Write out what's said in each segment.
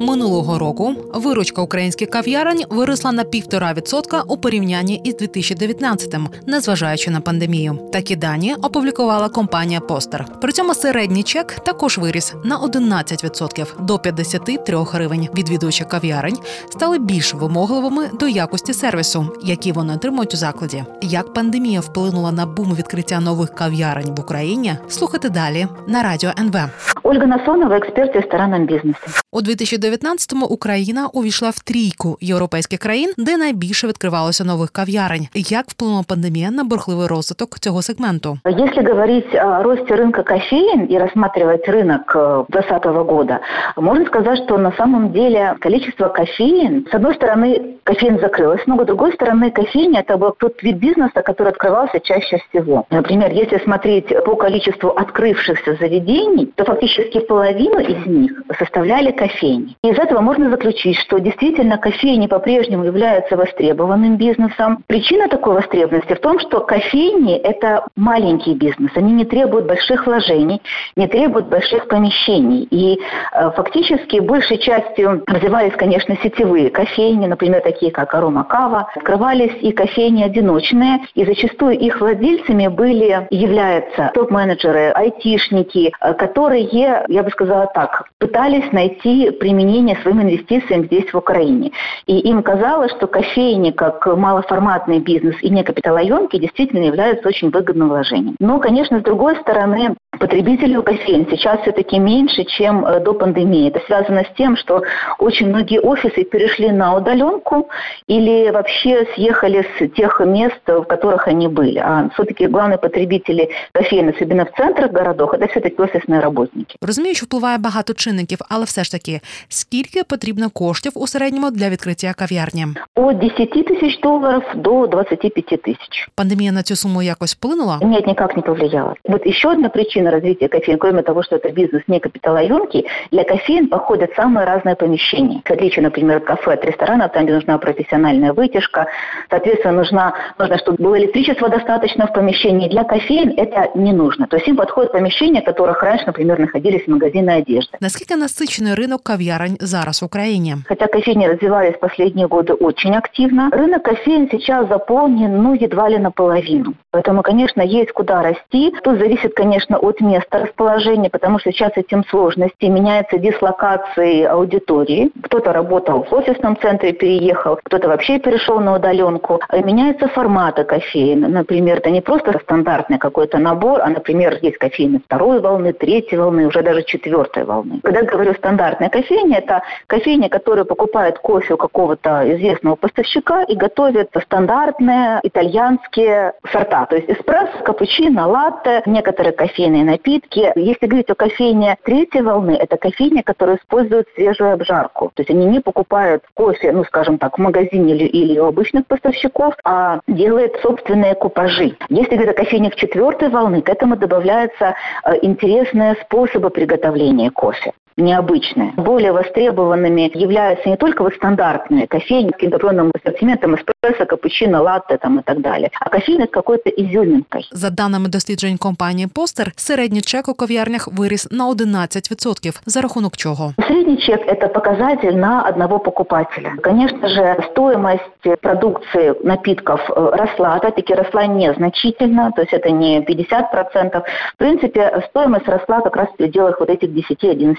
Минулого року виручка українських кав'ярень виросла на півтора відсотка у порівнянні із 2019-м, незважаючи на пандемію. Такі дані опублікувала компанія Постер. При цьому середній чек також виріс на 11% до 53 гривень. Відвідувачі кав'ярень стали більш вимогливими до якості сервісу, які вони отримують у закладі. Як пандемія вплинула на бум відкриття нових кав'ярень в Україні? Слухайте далі на радіо НВ. Ольга Насонова, експерт ресторанного бізнесу. У 2019-му Україна увійшла в трійку європейських країн, де найбільше відкривалося нових кав'ярень. Як вплинула пандемія на бурхливий розвиток цього сегменту? Если говорить о росте рынка кофеин и рассматривать рынок 2020 года, можно сказать, что на самом деле количество кофеин, с одной стороны, Кофеин закрылось, но с другой стороны, кофейня – это был тот вид бизнеса, который открывался чаще всего. Например, если смотреть по количеству открывшихся заведений, то фактически половину из них составляли кофейни. Из этого можно заключить, что действительно кофейни по-прежнему являются востребованным бизнесом. Причина такой востребованности в том, что кофейни – это маленький бизнес. Они не требуют больших вложений, не требуют больших помещений. И э, фактически большей частью развивались, конечно, сетевые кофейни, например, такие как Арома Кава. Открывались и кофейни одиночные, и зачастую их владельцами были, являются топ-менеджеры, айтишники, э, которые, я бы сказала так, пытались найти применение своим инвестициям здесь, в Украине. И им казалось, что кофейни, как малоформатный бизнес и не капиталоемкий, действительно являются очень выгодным вложением. Но, конечно, с другой стороны, потребителей у кофеин сейчас все-таки меньше, чем э, до пандемии. Это связано с тем, что очень многие офисы перешли на удаленку или вообще съехали с тех мест, в которых они были. А все-таки главные потребители кофеин, особенно в центрах городов, это все-таки офисные работники. Розумію, що впливає багато чинників, але все ж таки, скільки потрібно коштів у середньому для відкриття кав'ярні? От 10 тысяч долларов до 25 тысяч. Пандемія на цю суму якось вплинула? Нет, никак не повлияла. Вот еще одна причина развития кофеин, кроме того, что это бизнес не капиталоемкий, для кофеин подходят самые разные помещения. В отличие, например, от кафе, от ресторанов, там, где нужна профессиональная вытяжка, соответственно, нужна, нужно, чтобы было электричества достаточно в помещении. Для кофеин это не нужно. То есть им подходят помещения, в которых раньше, например, находились магазины одежды. Наскільки насичений ринок кав'ярень зараз в Україні? Хотя кофейни развивались в последние годы очень активно, рынок кофеин сейчас заполнен, ну, едва ли наполовину. Поэтому, конечно, есть куда расти. Тут зависит, конечно, от места расположения, потому что сейчас этим сложности. Меняется дислокации аудитории. Кто-то работал в офисном центре, переехал, кто-то вообще перешел на удаленку. Меняются форматы кофеин. Например, это не просто стандартный какой-то набор, а, например, есть кофейны второй волны, третьей волны, уже даже четвертой волны. Когда я говорю стандартная кофейня, это кофейня, которая покупает кофе у какого-то известного поставщика и готовит стандартные итальянские сорта. То есть эспрессо, капучино, латте, некоторые кофейные напитки. Если говорить о кофейне третьей волны, это кофейня, которая использует свежую обжарку. То есть они не покупают кофе, ну, скажем так, в магазине или, или у обычных поставщиков, а делают собственные купажи. Если говорить о кофейнях четвертой волны, к этому добавляются э, интересные способы приготовления кофе необычные. Более востребованными являются не только вот стандартные кофейни с определенным ассортиментом эспрессо, капучино, латте там и так далее, а кофейни с какой-то изюминкой. За даними досліджень компанії Постер, середній чек у кав'ярнях виріс на 11%. За рахунок чого? Средний чек – это показатель на одного покупателя. Конечно же, стоимость продукции напитков э, росла, опять-таки росла незначительно, то есть это не 50%. В принципе, стоимость росла как раз в пределах вот этих 10-11%.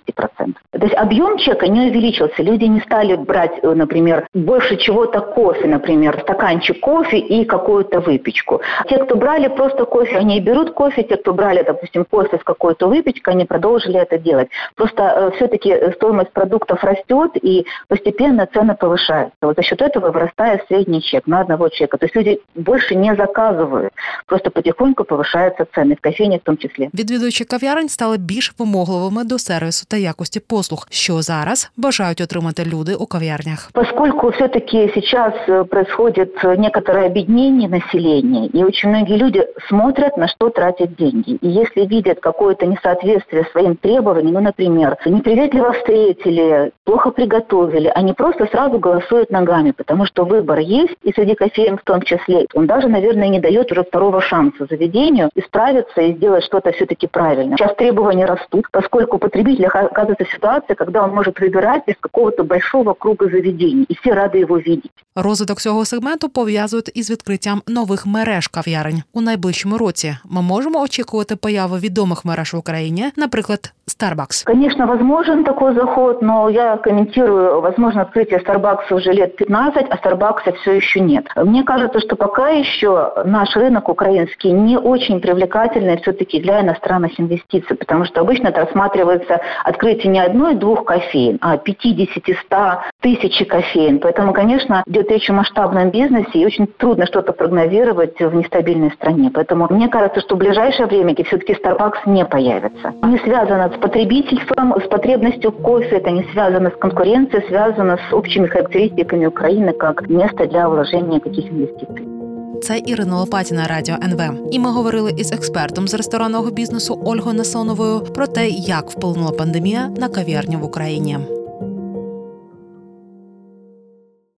То есть объем чека не увеличился. Люди не стали брать, э, например, больше чего-то кофе, например, стаканчик кофе и какую-то выпечку. Те, кто брали просто кофе, они и берут кофе. Те, кто брали, допустим, кофе с какой-то выпечкой, они продолжили это делать. Просто э, все-таки стоимость продуктов растет и постепенно цены повышаются. Вот за счет этого вырастает средний чек на одного человека. То есть люди больше не заказывают. Просто потихоньку повышаются цены, в кофейне в том числе. Відвідувачі кав'ярень стали більш вимогливими до сервісу та якості послуг, що зараз бажають отримати люди у кав'ярнях. Поскольку все-таки сейчас э, происходит происходит некоторое объединение населения, и очень многие люди смотрят, на что тратят деньги. И если видят какое-то несоответствие своим требованиям, ну, например, неприветливо встретили, плохо приготовили, они просто сразу голосуют ногами, потому что выбор есть, и среди кофеин в том числе. Он даже, наверное, не дает уже второго шанса заведению исправиться и сделать что-то все-таки правильно. Сейчас требования растут, поскольку у потребителя оказывается ситуация, когда он может выбирать из какого-то большого круга заведений, и все рады его видеть. Розвиток цього сегменту пов'язують із відкриттям нових мереж кав'ярень у найближчому році. Ми можемо очікувати появи відомих мереж в Україні, наприклад, Starbucks. Конечно, возможен такой заход, но я комментирую, возможно, открытие Starbucks уже лет 15, а Starbucks все еще нет. Мне кажется, что пока еще наш рынок украинский не очень привлекательный все-таки для иностранных инвестиций, потому что обычно это рассматривается открытие не одной-двух кофеин, а 50, 100, тысячи кофеин. Поэтому, конечно, идет речь о масштабном бизнесе, и очень трудно что-то прогнозировать в нестабильной стране. Поэтому мне кажется, что в ближайшее время все-таки Starbucks не появится. Не связано с потребительством, с потребностью кофе, это не связано с конкуренцией, связано с общими характеристиками Украины как место для вложения каких инвестиций. Це Ірина Лопатіна, радіо НВ. І ми говорили із експертом з ресторанного бізнесу Ольгою Насоновою про те, як вплинула пандемія на кав'ярню в Україні.